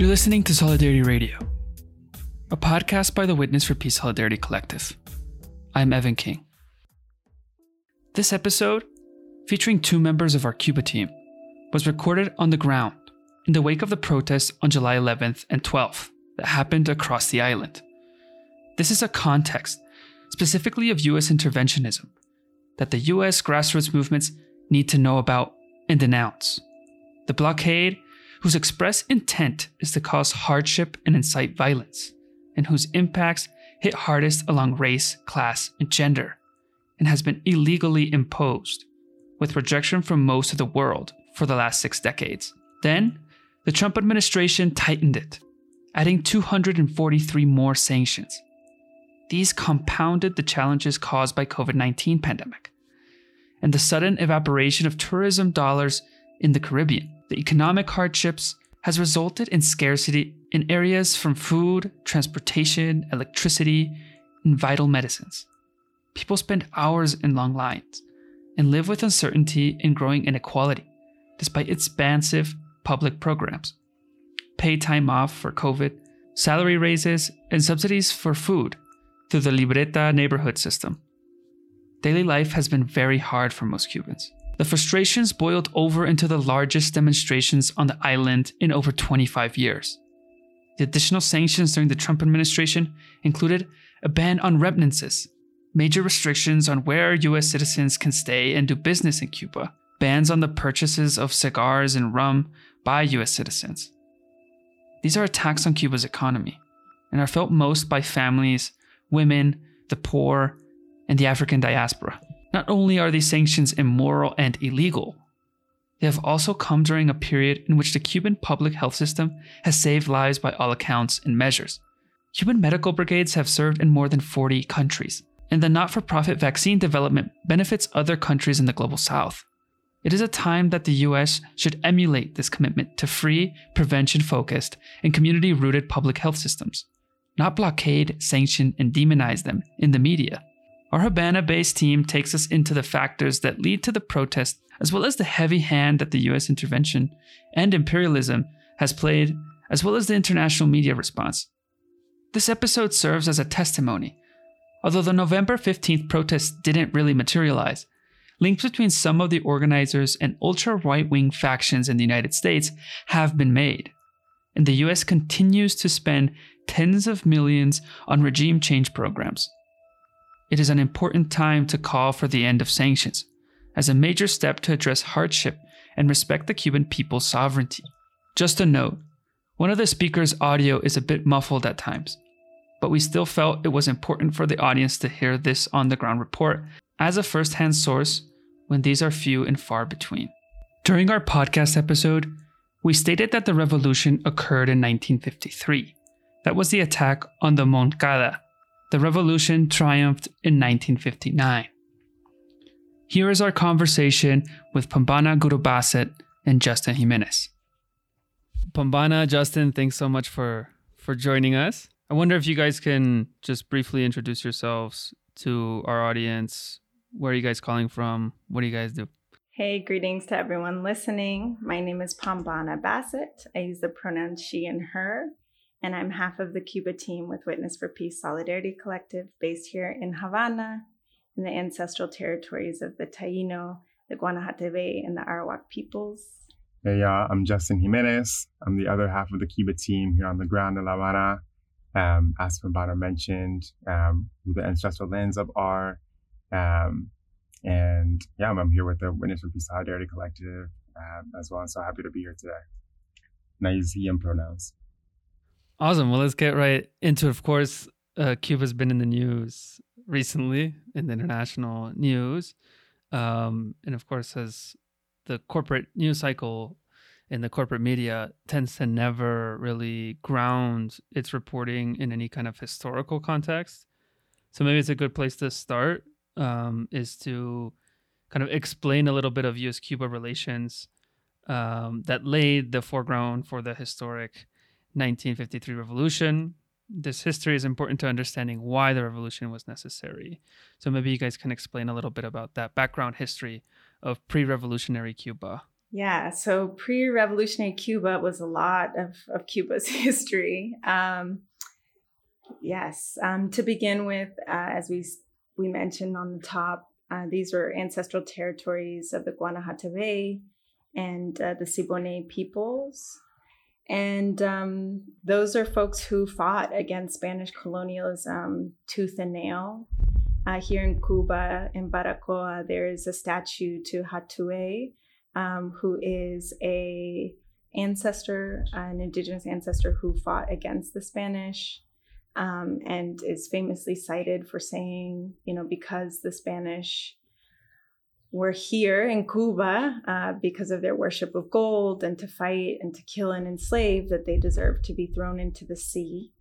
You're listening to Solidarity Radio, a podcast by the Witness for Peace Solidarity Collective. I'm Evan King. This episode, featuring two members of our Cuba team, was recorded on the ground in the wake of the protests on July 11th and 12th that happened across the island. This is a context, specifically of US interventionism, that the US grassroots movements need to know about and denounce. The blockade whose express intent is to cause hardship and incite violence, and whose impacts hit hardest along race, class, and gender, and has been illegally imposed, with rejection from most of the world for the last six decades. Then, the Trump administration tightened it, adding 243 more sanctions. These compounded the challenges caused by COVID-19 pandemic and the sudden evaporation of tourism dollars in the Caribbean the economic hardships has resulted in scarcity in areas from food, transportation, electricity, and vital medicines. People spend hours in long lines and live with uncertainty and growing inequality, despite expansive public programs. Pay time off for COVID, salary raises, and subsidies for food through the Libreta neighborhood system. Daily life has been very hard for most Cubans. The frustrations boiled over into the largest demonstrations on the island in over 25 years. The additional sanctions during the Trump administration included a ban on remittances, major restrictions on where US citizens can stay and do business in Cuba, bans on the purchases of cigars and rum by US citizens. These are attacks on Cuba's economy and are felt most by families, women, the poor, and the African diaspora. Not only are these sanctions immoral and illegal, they have also come during a period in which the Cuban public health system has saved lives by all accounts and measures. Cuban medical brigades have served in more than 40 countries, and the not for profit vaccine development benefits other countries in the global south. It is a time that the US should emulate this commitment to free, prevention focused, and community rooted public health systems, not blockade, sanction, and demonize them in the media. Our Havana based team takes us into the factors that lead to the protest, as well as the heavy hand that the US intervention and imperialism has played, as well as the international media response. This episode serves as a testimony. Although the November 15th protests didn't really materialize, links between some of the organizers and ultra right wing factions in the United States have been made. And the US continues to spend tens of millions on regime change programs it is an important time to call for the end of sanctions, as a major step to address hardship and respect the Cuban people's sovereignty. Just a note one of the speakers' audio is a bit muffled at times, but we still felt it was important for the audience to hear this on the ground report as a first hand source when these are few and far between. During our podcast episode, we stated that the revolution occurred in 1953. That was the attack on the Moncada, the revolution triumphed in 1959. Here is our conversation with Pambana Gurubasset and Justin Jimenez. Pambana, Justin, thanks so much for for joining us. I wonder if you guys can just briefly introduce yourselves to our audience. Where are you guys calling from? What do you guys do? Hey, greetings to everyone listening. My name is Pambana Bassett. I use the pronouns she and her and I'm half of the Cuba team with Witness for Peace Solidarity Collective based here in Havana in the ancestral territories of the Taino, the Guanahatabey, and the Arawak peoples. Hey, y'all, I'm Justin Jimenez. I'm the other half of the Cuba team here on the ground in La Habana. Um, as Pambana mentioned, um, the ancestral lands of are. Um, and yeah, I'm here with the Witness for Peace Solidarity Collective um, as well. I'm so happy to be here today. And I use he and pronouns. Awesome. Well, let's get right into it. Of course, uh, Cuba's been in the news recently, in the international news. Um, and of course, as the corporate news cycle in the corporate media tends to never really ground its reporting in any kind of historical context. So maybe it's a good place to start um, is to kind of explain a little bit of US Cuba relations um, that laid the foreground for the historic 1953 revolution. This history is important to understanding why the revolution was necessary. So maybe you guys can explain a little bit about that background history of pre-revolutionary Cuba Yeah, so pre revolutionary Cuba was a lot of, of Cuba's history. Um, yes, um, to begin with, uh, as we, we mentioned on the top, uh, these were ancestral territories of the Guanahatabey and uh, the Siboney peoples. And um, those are folks who fought against Spanish colonialism tooth and nail. Uh, here in Cuba, in Baracoa, there is a statue to Hatuey, um, who is a ancestor, an indigenous ancestor who fought against the Spanish, um, and is famously cited for saying, you know, because the Spanish were here in Cuba uh, because of their worship of gold and to fight and to kill and enslave, that they deserve to be thrown into the sea.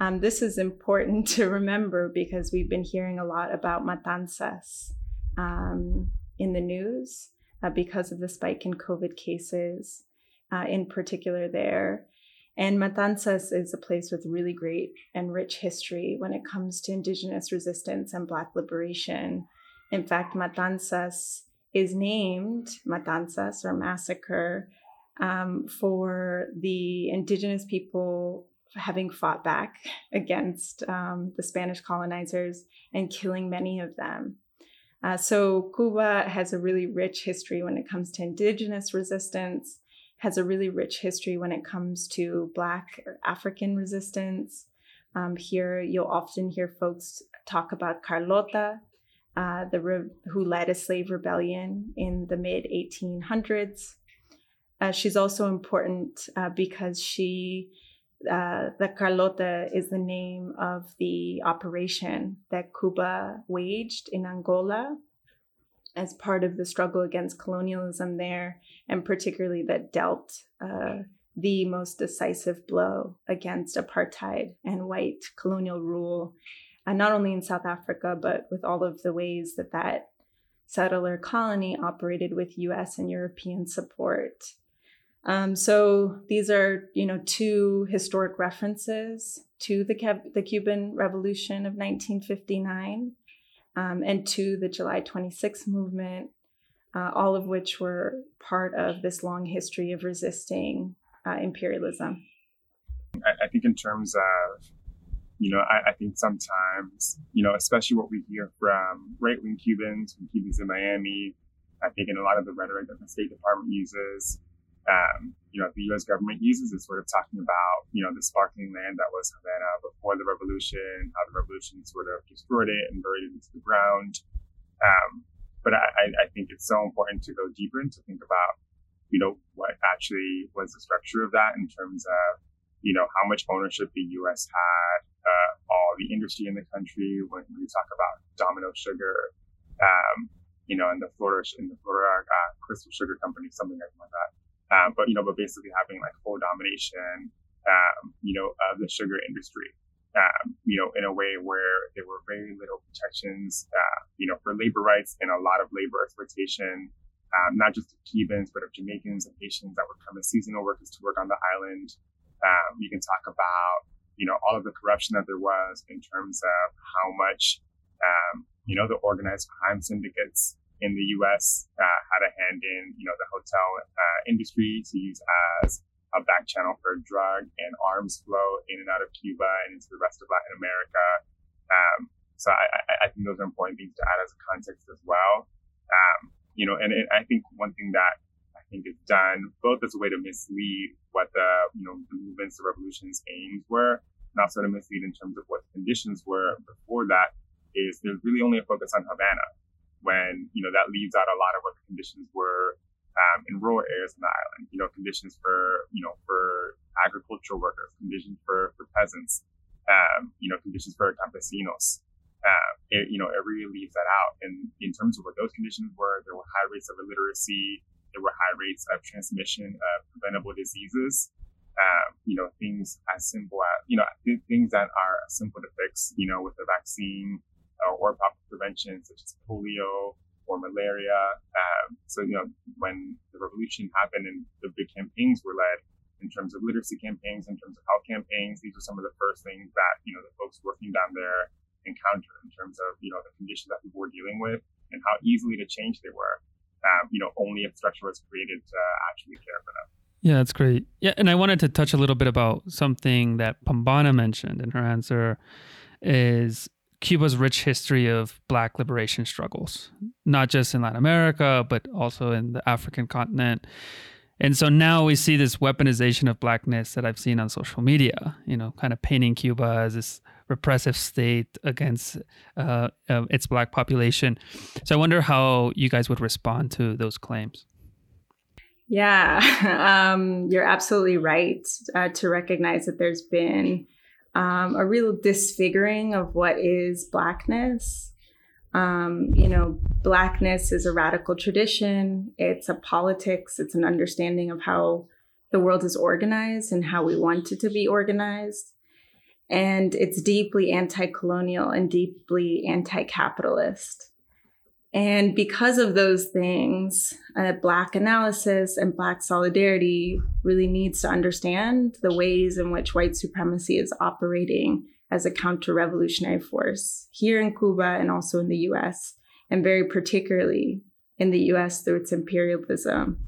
Um, this is important to remember because we've been hearing a lot about matanzas um, in the news uh, because of the spike in COVID cases, uh, in particular there. And Matanzas is a place with really great and rich history when it comes to Indigenous resistance and Black liberation. In fact, Matanzas is named Matanzas or massacre um, for the Indigenous people having fought back against um, the Spanish colonizers and killing many of them. Uh, so Cuba has a really rich history when it comes to indigenous resistance, has a really rich history when it comes to Black or African resistance. Um, here, you'll often hear folks talk about Carlota, uh, the re- who led a slave rebellion in the mid 1800s. Uh, she's also important uh, because she uh, the Carlota is the name of the operation that Cuba waged in Angola as part of the struggle against colonialism there, and particularly that dealt uh, the most decisive blow against apartheid and white colonial rule, uh, not only in South Africa, but with all of the ways that that settler colony operated with US and European support. Um, so these are, you know, two historic references to the, the Cuban Revolution of 1959 um, and to the July 26 movement, uh, all of which were part of this long history of resisting uh, imperialism. I, I, think in terms of, you know, I, I, think sometimes, you know, especially what we hear from right wing Cubans, from Cubans in Miami, I think in a lot of the rhetoric that the State Department uses, um, you know, the U.S. government uses is sort of talking about, you know, the sparkling land that was Havana before the revolution, how the revolution sort of destroyed it and buried it into the ground. Um, but I, I think it's so important to go deeper and to think about, you know, what actually was the structure of that in terms of, you know, how much ownership the U.S. had, all the industry in the country. When we talk about Domino Sugar, um, you know, and the Florida, in the Florida uh, Crystal Sugar Company, something like that. Um, but you know, but basically having like full domination, um, you know, of the sugar industry, um, you know, in a way where there were very little protections, uh, you know, for labor rights and a lot of labor exploitation, um, not just of Cubans but of Jamaicans and Haitians that come as seasonal workers to work on the island. Um, you can talk about, you know, all of the corruption that there was in terms of how much, um, you know, the organized crime syndicates in the U.S. Uh, had a hand in, you know, the hotel uh, industry to use as a back channel for drug and arms flow in and out of Cuba and into the rest of Latin America. Um, so I, I, think those are important things to add as a context as well. Um, you know, and it, I think one thing that think is done both as a way to mislead what the you know the movements, the revolution's aims were, and also to mislead in terms of what the conditions were before that. Is there's really only a focus on Havana when, you know, that leaves out a lot of what the conditions were um, in rural areas on the island, you know, conditions for, you know, for agricultural workers, conditions for, for peasants, um, you know, conditions for campesinos. Uh, it, you know, it really leaves that out. And in terms of what those conditions were, there were high rates of illiteracy. There were high rates of transmission of preventable diseases. Um, you know, things as simple as, you know, th- things that are simple to fix, you know, with a vaccine, uh, or proper prevention such as polio or malaria. Um, so, you know, when the revolution happened and the big campaigns were led in terms of literacy campaigns, in terms of health campaigns, these are some of the first things that, you know, the folks working down there encountered in terms of, you know, the conditions that people were dealing with and how easily to change they were. Um, you know, only if structure was created to actually care for them. Yeah, that's great. Yeah, and I wanted to touch a little bit about something that Pambana mentioned in her answer is Cuba's rich history of black liberation struggles, not just in Latin America, but also in the African continent. And so now we see this weaponization of blackness that I've seen on social media, you know, kind of painting Cuba as this repressive state against uh, uh, its black population. So I wonder how you guys would respond to those claims. Yeah, um, you're absolutely right uh, to recognize that there's been um, a real disfiguring of what is Blackness. Um, you know, Blackness is a radical tradition, it's a politics, it's an understanding of how the world is organized and how we want it to be organized. And it's deeply anti colonial and deeply anti capitalist. And because of those things, uh, Black analysis and Black solidarity really needs to understand the ways in which white supremacy is operating as a counter revolutionary force here in Cuba and also in the US, and very particularly in the US through its imperialism.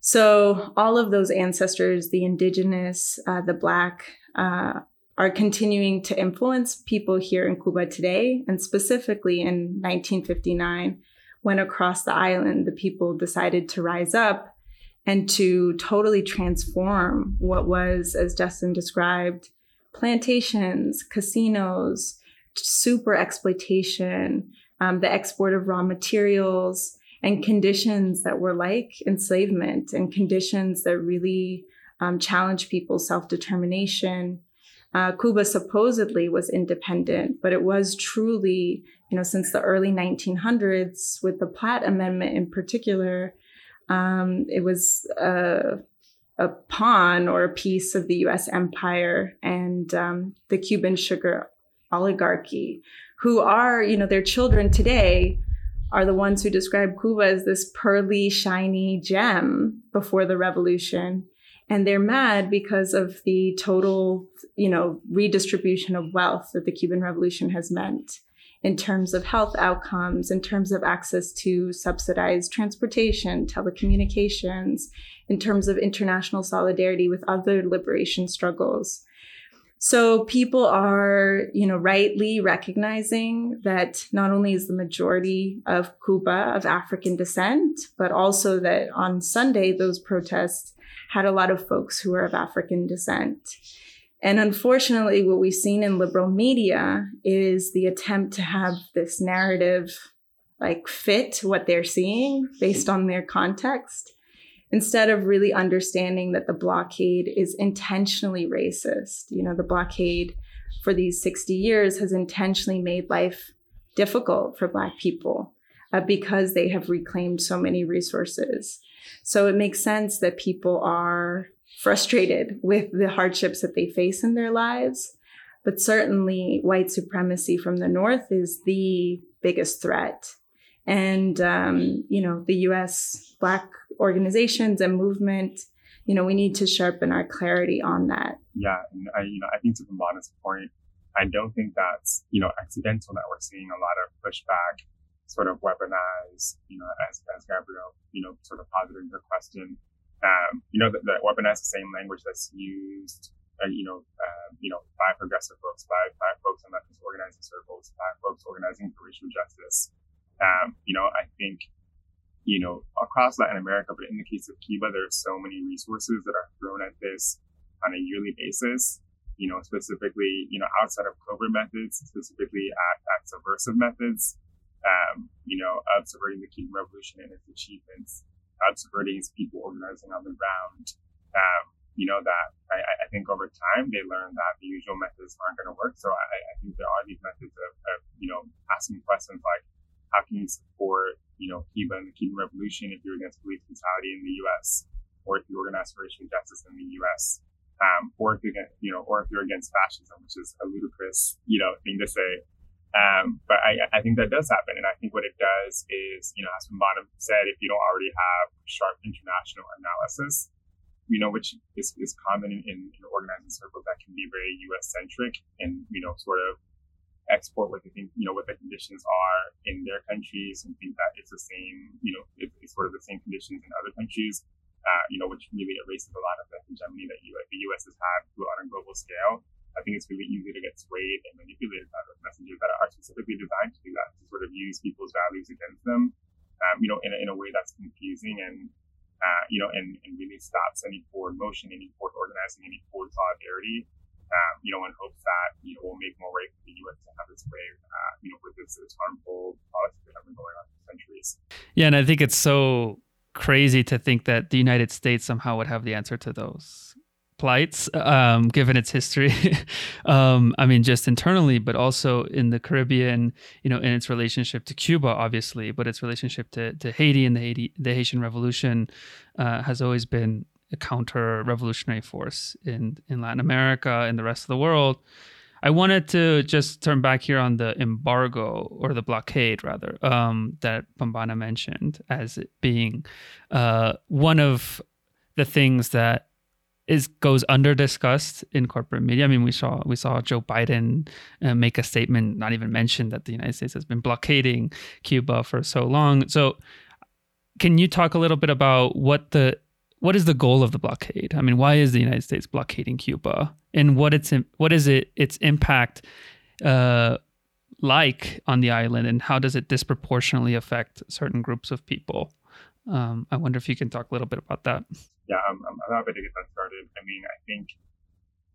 So, all of those ancestors, the indigenous, uh, the Black, uh, are continuing to influence people here in Cuba today. And specifically in 1959, when across the island, the people decided to rise up and to totally transform what was, as Justin described, plantations, casinos, super exploitation, um, the export of raw materials, and conditions that were like enslavement and conditions that really um, challenge people's self determination uh, Cuba supposedly was independent, but it was truly, you know, since the early 1900s, with the Platt Amendment in particular, um, it was a, a, pawn or a piece of the US empire and um, the Cuban sugar oligarchy, who are, you know, their children today are the ones who describe Cuba as this pearly, shiny gem before the revolution. And they're mad because of the total you know redistribution of wealth that the cuban revolution has meant in terms of health outcomes in terms of access to subsidized transportation telecommunications in terms of international solidarity with other liberation struggles so people are you know rightly recognizing that not only is the majority of cuba of african descent but also that on sunday those protests had a lot of folks who are of African descent. And unfortunately, what we've seen in liberal media is the attempt to have this narrative like fit what they're seeing based on their context instead of really understanding that the blockade is intentionally racist. You know, the blockade for these 60 years has intentionally made life difficult for Black people uh, because they have reclaimed so many resources. So it makes sense that people are frustrated with the hardships that they face in their lives. But certainly, white supremacy from the North is the biggest threat. And, um, you know, the US Black organizations and movement, you know, we need to sharpen our clarity on that. Yeah. And I, you know, I think to Pambana's point, I don't think that's, you know, accidental that we're seeing a lot of pushback sort of weaponize, you know, as, as Gabrielle, you know, sort of posited your question, um, you know, that, that weaponize the same language that's used, uh, you know, uh, you know, by progressive folks, by, by folks in leftist organizing circles, by folks organizing for racial justice. Um, you know, I think, you know, across Latin America, but in the case of Cuba, there are so many resources that are thrown at this on a yearly basis you know, specifically, you know, outside of covert methods, specifically at, at subversive methods, um, you know, of subverting the Cuban Revolution and its achievements, its people organizing on the ground. Um, you know, that I, I, think over time they learned that the usual methods aren't going to work. So I, I, think there are these methods of, of, you know, asking questions like, how can you support, you know, Cuba and the Cuban Revolution if you're against police brutality in the U.S. or if you organize for racial justice in the U.S. Um, or if you're, you know, or if you're against fascism, which is a ludicrous, you know, thing to say. Um, but I, I, think that does happen. And I think what it does is, you know, as Pambana said, if you don't already have sharp international analysis, you know, which is, is common in, in, in organizing circles that can be very US centric and, you know, sort of export what they think, you know, what the conditions are in their countries and think that it's the same, you know, it, it's sort of the same conditions in other countries, uh, you know, which really erases a lot of the hegemony that the U.S. has had on a global scale. I think it's really easy to get swayed and manipulated by those messages that are specifically designed to do that, to sort of use people's values against them, um, you know, in a, in a way that's confusing and, uh, you know, and, and really stops any forward motion, any forward organizing, any forward solidarity um, you know, in hopes that, you know, we'll make more way for the U.S. to have its way, uh, you know, with this, this harmful policies that have been going on for centuries. Yeah, and I think it's so crazy to think that the United States somehow would have the answer to those plights, um, given its history. um, I mean, just internally, but also in the Caribbean, you know, in its relationship to Cuba, obviously, but its relationship to, to Haiti and the Haiti, the Haitian Revolution uh, has always been a counter revolutionary force in, in Latin America and the rest of the world. I wanted to just turn back here on the embargo or the blockade, rather, um, that Pambana mentioned as it being uh, one of the things that is goes under discussed in corporate media. I mean, we saw we saw Joe Biden uh, make a statement, not even mention that the United States has been blockading Cuba for so long. So, can you talk a little bit about what the what is the goal of the blockade? I mean, why is the United States blockading Cuba, and what its what is it its impact uh, like on the island, and how does it disproportionately affect certain groups of people? Um, I wonder if you can talk a little bit about that. Yeah, I'm, I'm happy to get that started. I mean, I think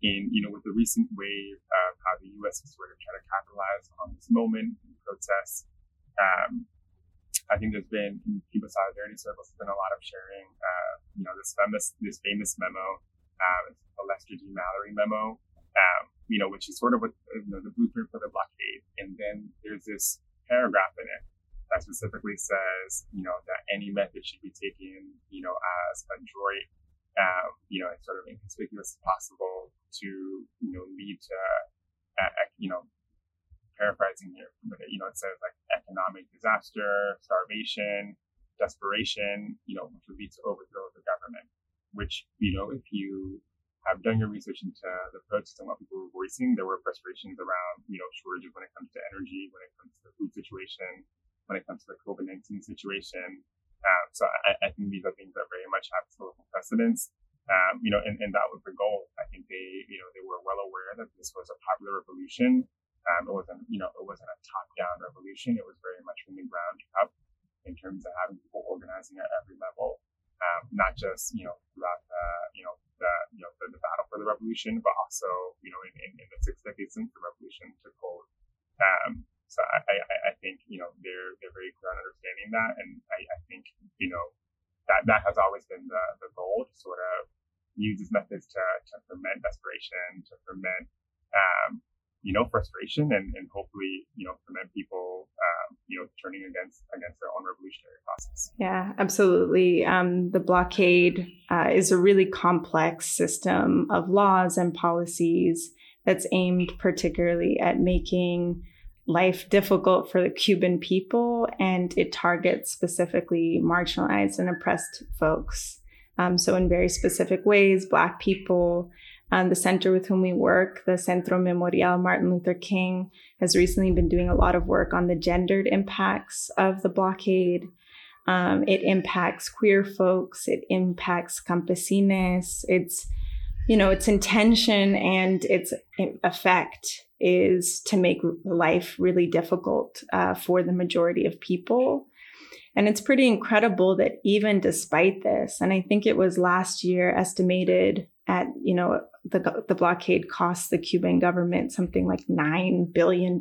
in you know with the recent wave of how the U.S. is sort of trying to capitalize on this moment in protests. Um, I think there's been Cuba Solidarity Circles, there's been a lot of sharing. Uh, you know, this famous this famous memo, uh, the Lester G. Mallory memo. Um, you know, which is sort of what you know the blueprint for the blockade. And then there's this paragraph in it that specifically says, you know, that any method should be taken, you know, as adroit, um, you know, as sort of inconspicuous as possible to, you know, lead to, uh, you know, paraphrasing here, but you know, it says like economic disaster, starvation, desperation, you know, which would lead to overthrow of the government. Which, you know, if you have done your research into the protests and what people were voicing, there were frustrations around, you know, shortages when it comes to energy, when it comes to the food situation, when it comes to the COVID-19 situation. Um, so I, I, think these are things that very much have historical precedence. Um, you know, and, and that was the goal. I think they, you know, they were well aware that this was a popular revolution um, it wasn't, you know, it wasn't a top-down revolution. It was very much from the ground up in terms of having people organizing at every level, um, not just, you know, throughout the, you know, the, you know, the, the battle for the revolution, but also, you know, in, in, in the six decades since the revolution took hold. Um, so I, I, I think, you know, they're, they're very clear on understanding that. And I, I think, you know, that, that has always been the, the goal to sort of use these methods to, to ferment desperation, to ferment, um, you frustration and, and hopefully, you know, prevent people, um, you know, turning against against their own revolutionary process. Yeah, absolutely. Um, the blockade uh, is a really complex system of laws and policies that's aimed particularly at making life difficult for the Cuban people, and it targets specifically marginalized and oppressed folks. Um, so, in very specific ways, Black people um, the center with whom we work, the Centro Memorial Martin Luther King, has recently been doing a lot of work on the gendered impacts of the blockade. Um, it impacts queer folks, it impacts campesines. It's, you know, its intention and its effect is to make life really difficult uh, for the majority of people. And it's pretty incredible that even despite this, and I think it was last year estimated at, you know, the, the blockade cost the Cuban government something like $9 billion.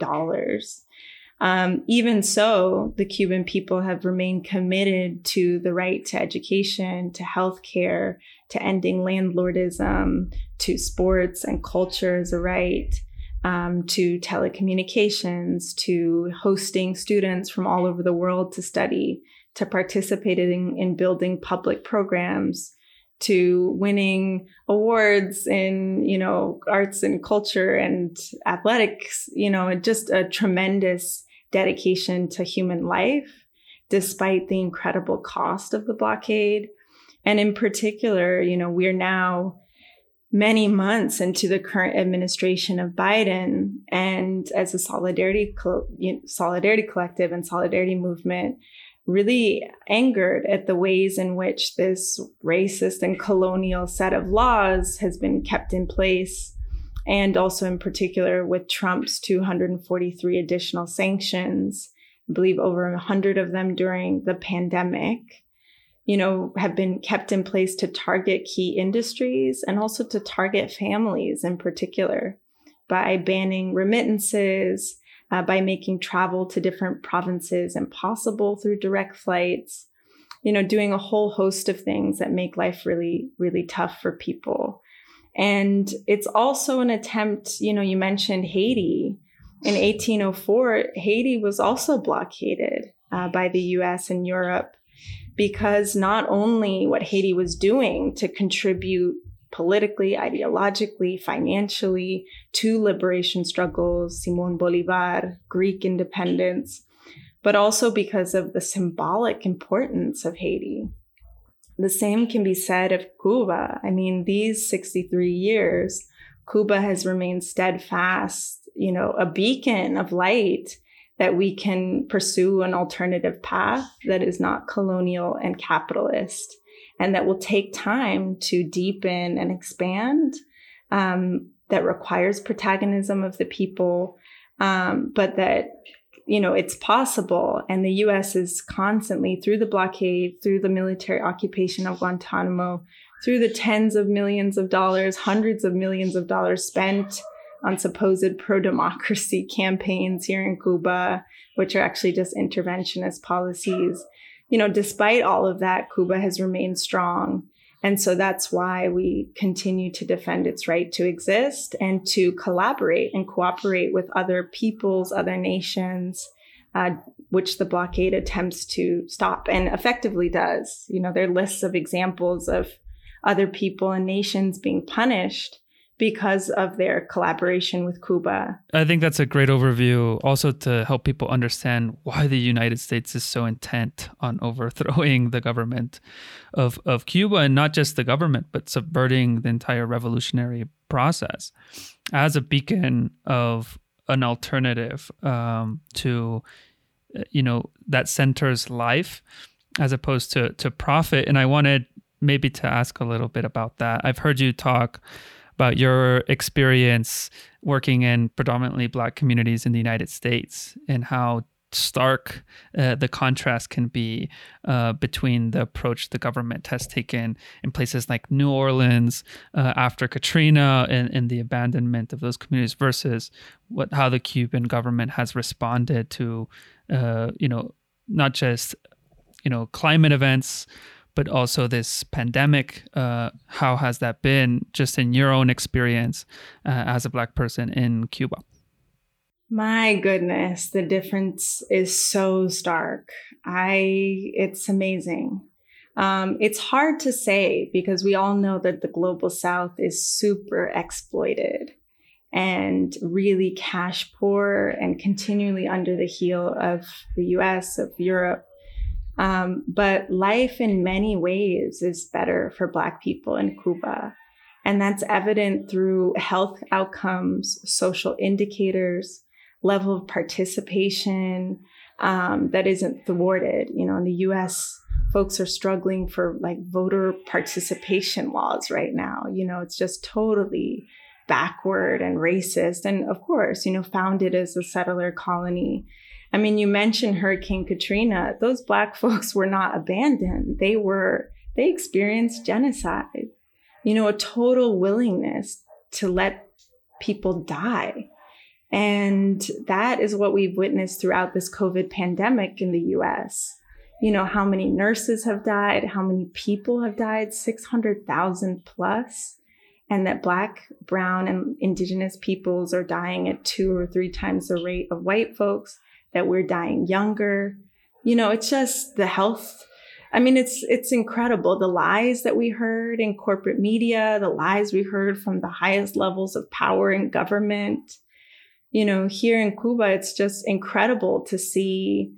Um, even so, the Cuban people have remained committed to the right to education, to healthcare, to ending landlordism, to sports and culture as a right, um, to telecommunications, to hosting students from all over the world to study, to participating in building public programs, to winning awards in you know arts and culture and athletics you know just a tremendous dedication to human life despite the incredible cost of the blockade and in particular you know we're now many months into the current administration of Biden. And as a solidarity, solidarity collective and solidarity movement, really angered at the ways in which this racist and colonial set of laws has been kept in place. And also, in particular, with Trump's 243 additional sanctions, I believe over 100 of them during the pandemic you know, have been kept in place to target key industries and also to target families in particular by banning remittances, uh, by making travel to different provinces impossible through direct flights, you know, doing a whole host of things that make life really, really tough for people. And it's also an attempt, you know, you mentioned Haiti. In 1804, Haiti was also blockaded uh, by the US and Europe because not only what Haiti was doing to contribute politically, ideologically, financially to liberation struggles, Simon Bolivar, Greek independence, but also because of the symbolic importance of Haiti. The same can be said of Cuba. I mean, these 63 years, Cuba has remained steadfast, you know, a beacon of light that we can pursue an alternative path that is not colonial and capitalist and that will take time to deepen and expand um, that requires protagonism of the people um, but that you know it's possible and the us is constantly through the blockade through the military occupation of guantanamo through the tens of millions of dollars hundreds of millions of dollars spent on supposed pro democracy campaigns here in Cuba, which are actually just interventionist policies. You know, despite all of that, Cuba has remained strong. And so that's why we continue to defend its right to exist and to collaborate and cooperate with other peoples, other nations, uh, which the blockade attempts to stop and effectively does. You know, there are lists of examples of other people and nations being punished because of their collaboration with Cuba. I think that's a great overview also to help people understand why the United States is so intent on overthrowing the government of, of Cuba and not just the government, but subverting the entire revolutionary process as a beacon of an alternative um, to, you know, that centers life as opposed to, to profit. And I wanted maybe to ask a little bit about that. I've heard you talk about your experience working in predominantly black communities in the United States and how stark uh, the contrast can be uh, between the approach the government has taken in places like New Orleans uh, after Katrina and, and, the abandonment of those communities versus what how the Cuban government has responded to uh, you know not just you know climate events but also this pandemic. Uh, how has that been just in your own experience uh, as a Black person in Cuba? My goodness, the difference is so stark. I, it's amazing. Um, it's hard to say because we all know that the global south is super exploited and really cash poor and continually under the heel of the US, of Europe, um, but life in many ways is better for Black people in Cuba. And that's evident through health outcomes, social indicators, level of participation um, that isn't thwarted. You know, in the US, folks are struggling for like voter participation laws right now. You know, it's just totally backward and racist. And of course, you know, founded as a settler colony I mean, you mentioned Hurricane Katrina. Those Black folks were not abandoned. They were, they experienced genocide, you know, a total willingness to let people die. And that is what we've witnessed throughout this COVID pandemic in the US. You know, how many nurses have died, how many people have died, 600,000 plus, and that Black, Brown, and Indigenous peoples are dying at two or three times the rate of white folks that we're dying younger. You know, it's just the health. I mean, it's it's incredible the lies that we heard in corporate media, the lies we heard from the highest levels of power in government. You know, here in Cuba, it's just incredible to see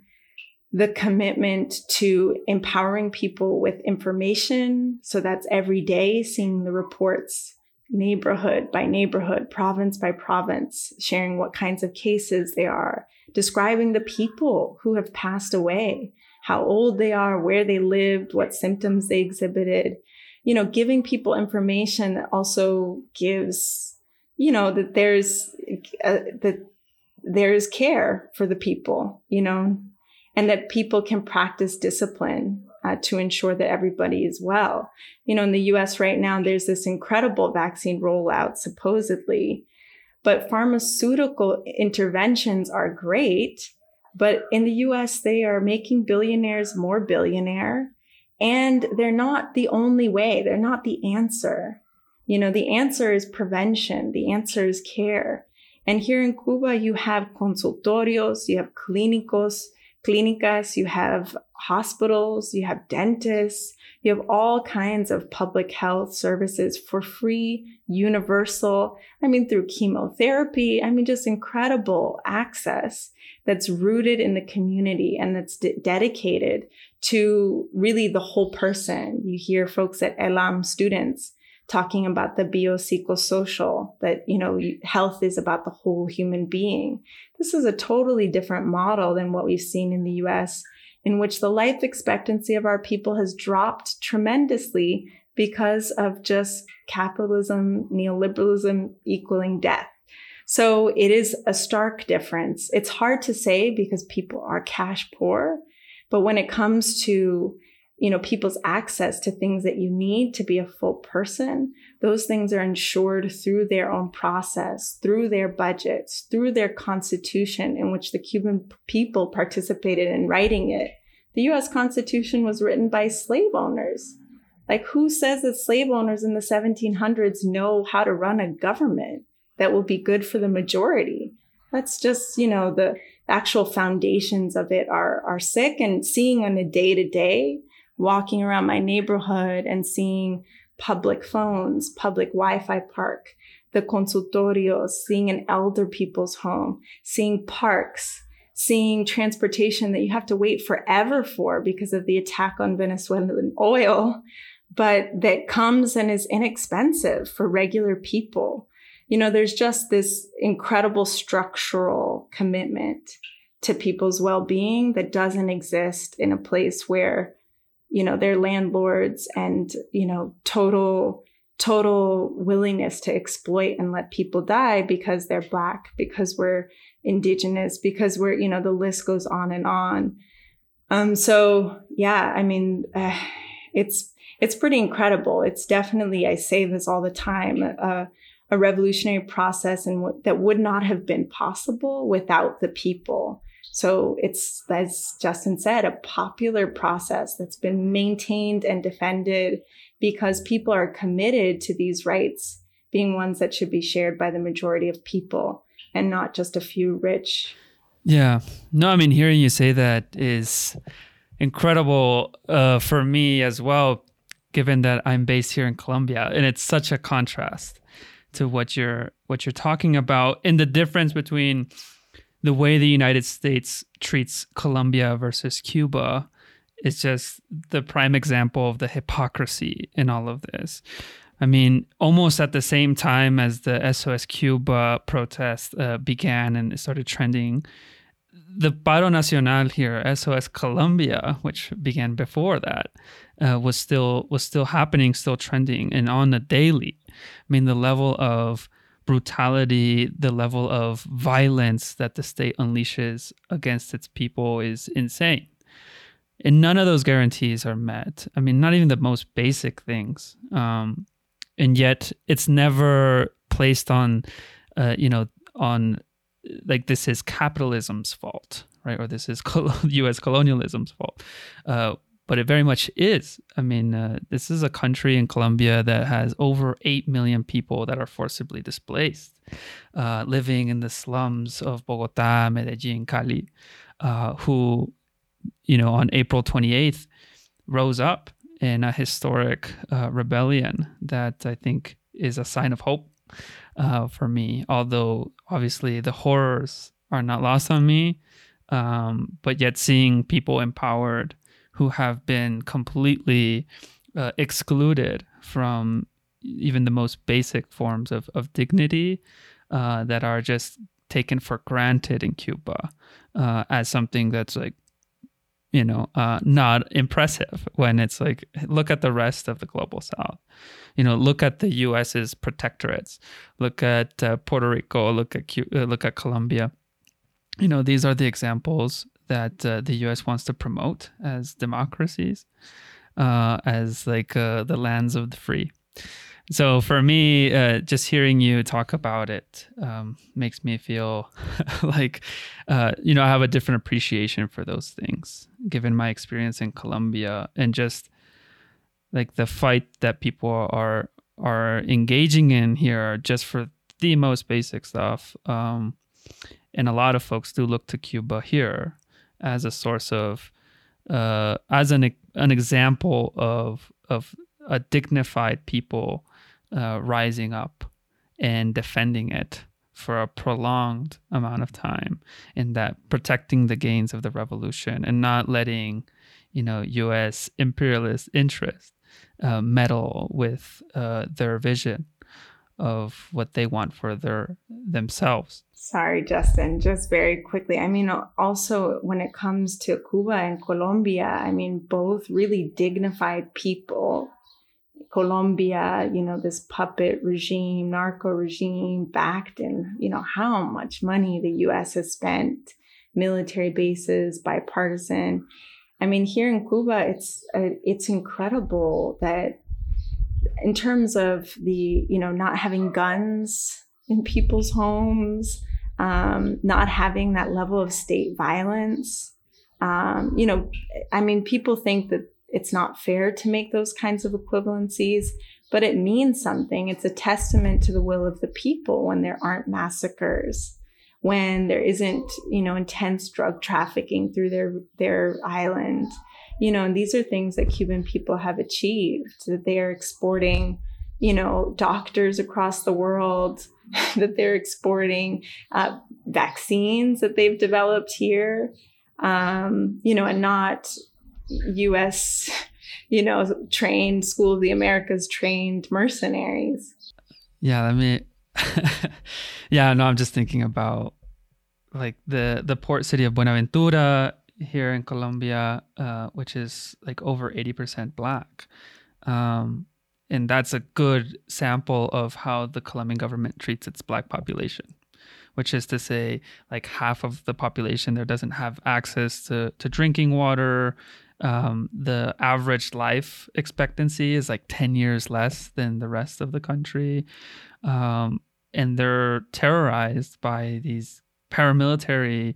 the commitment to empowering people with information. So that's every day seeing the reports neighborhood by neighborhood, province by province, sharing what kinds of cases they are, describing the people who have passed away, how old they are, where they lived, what symptoms they exhibited. You know, giving people information also gives, you know, that there's uh, that there's care for the people, you know, and that people can practice discipline uh, to ensure that everybody is well. You know, in the US right now, there's this incredible vaccine rollout, supposedly, but pharmaceutical interventions are great. But in the US, they are making billionaires more billionaire. And they're not the only way, they're not the answer. You know, the answer is prevention, the answer is care. And here in Cuba, you have consultorios, you have clínicos, clínicas, you have hospitals, you have dentists, you have all kinds of public health services for free, universal. I mean, through chemotherapy. I mean, just incredible access that's rooted in the community and that's de- dedicated to really the whole person. You hear folks at ELAM students talking about the biopsychosocial, that, you know, health is about the whole human being. This is a totally different model than what we've seen in the US, in which the life expectancy of our people has dropped tremendously because of just capitalism, neoliberalism equaling death. So it is a stark difference. It's hard to say because people are cash poor. But when it comes to you know, people's access to things that you need to be a full person, those things are ensured through their own process, through their budgets, through their constitution in which the Cuban people participated in writing it. The US Constitution was written by slave owners. Like, who says that slave owners in the 1700s know how to run a government that will be good for the majority? That's just, you know, the actual foundations of it are, are sick and seeing on a day to day walking around my neighborhood and seeing public phones, public Wi-Fi park, the consultorios, seeing an elder people's home, seeing parks, seeing transportation that you have to wait forever for because of the attack on Venezuelan oil, but that comes and is inexpensive for regular people. You know, there's just this incredible structural commitment to people's well-being that doesn't exist in a place where you know, their landlords and, you know, total, total willingness to exploit and let people die because they're black, because we're indigenous, because we're, you know, the list goes on and on. Um, so yeah, I mean, uh, it's, it's pretty incredible. It's definitely, I say this all the time, uh, a revolutionary process and w- that would not have been possible without the people. So it's, as Justin said, a popular process that's been maintained and defended because people are committed to these rights being ones that should be shared by the majority of people and not just a few rich. Yeah. No, I mean, hearing you say that is incredible uh, for me as well, given that I'm based here in Colombia. And it's such a contrast to what you're what you're talking about and the difference between the way the United States treats Colombia versus Cuba is just the prime example of the hypocrisy in all of this. I mean, almost at the same time as the SOS Cuba protest uh, began and started trending, the Paro Nacional here, SOS Colombia, which began before that, uh, was still was still happening, still trending, and on the daily. I mean, the level of brutality, the level of violence that the state unleashes against its people is insane. And none of those guarantees are met. I mean, not even the most basic things. Um, and yet it's never placed on, uh, you know, on like this is capitalism's fault, right? Or this is U.S. colonialism's fault. Uh, but it very much is. I mean, uh, this is a country in Colombia that has over 8 million people that are forcibly displaced, uh, living in the slums of Bogota, Medellin, Cali, uh, who, you know, on April 28th rose up in a historic uh, rebellion that I think is a sign of hope uh, for me. Although, obviously, the horrors are not lost on me, um, but yet seeing people empowered who have been completely uh, excluded from even the most basic forms of, of dignity uh, that are just taken for granted in Cuba uh, as something that's like, you know, uh, not impressive when it's like, look at the rest of the global south. You know, look at the U.S.'s protectorates. Look at uh, Puerto Rico. Look at uh, look at Colombia. You know, these are the examples that uh, the U.S. wants to promote as democracies, uh, as like the lands of the free so for me uh, just hearing you talk about it um, makes me feel like uh, you know i have a different appreciation for those things given my experience in colombia and just like the fight that people are are engaging in here just for the most basic stuff um, and a lot of folks do look to cuba here as a source of uh, as an an example of of a dignified people uh, rising up and defending it for a prolonged amount of time in that protecting the gains of the revolution and not letting you know US imperialist interest uh, meddle with uh, their vision of what they want for their themselves. Sorry justin just very quickly. I mean also when it comes to cuba and colombia i mean both really dignified people. Colombia, you know, this puppet regime, narco regime backed in, you know, how much money the US has spent, military bases, bipartisan. I mean, here in Cuba, it's uh, it's incredible that in terms of the, you know, not having guns in people's homes, um, not having that level of state violence. Um, you know, I mean, people think that it's not fair to make those kinds of equivalencies, but it means something. It's a testament to the will of the people when there aren't massacres, when there isn't, you know, intense drug trafficking through their their island. You know, and these are things that Cuban people have achieved, that they are exporting, you know, doctors across the world, that they're exporting uh, vaccines that they've developed here, um, you know, and not U.S. you know trained School of the Americas trained mercenaries. Yeah, I mean, yeah, no, I'm just thinking about like the the port city of Buenaventura here in Colombia, uh, which is like over 80% black. Um, and that's a good sample of how the Colombian government treats its black population which is to say like half of the population there doesn't have access to, to drinking water um, the average life expectancy is like 10 years less than the rest of the country. Um, and they're terrorized by these paramilitary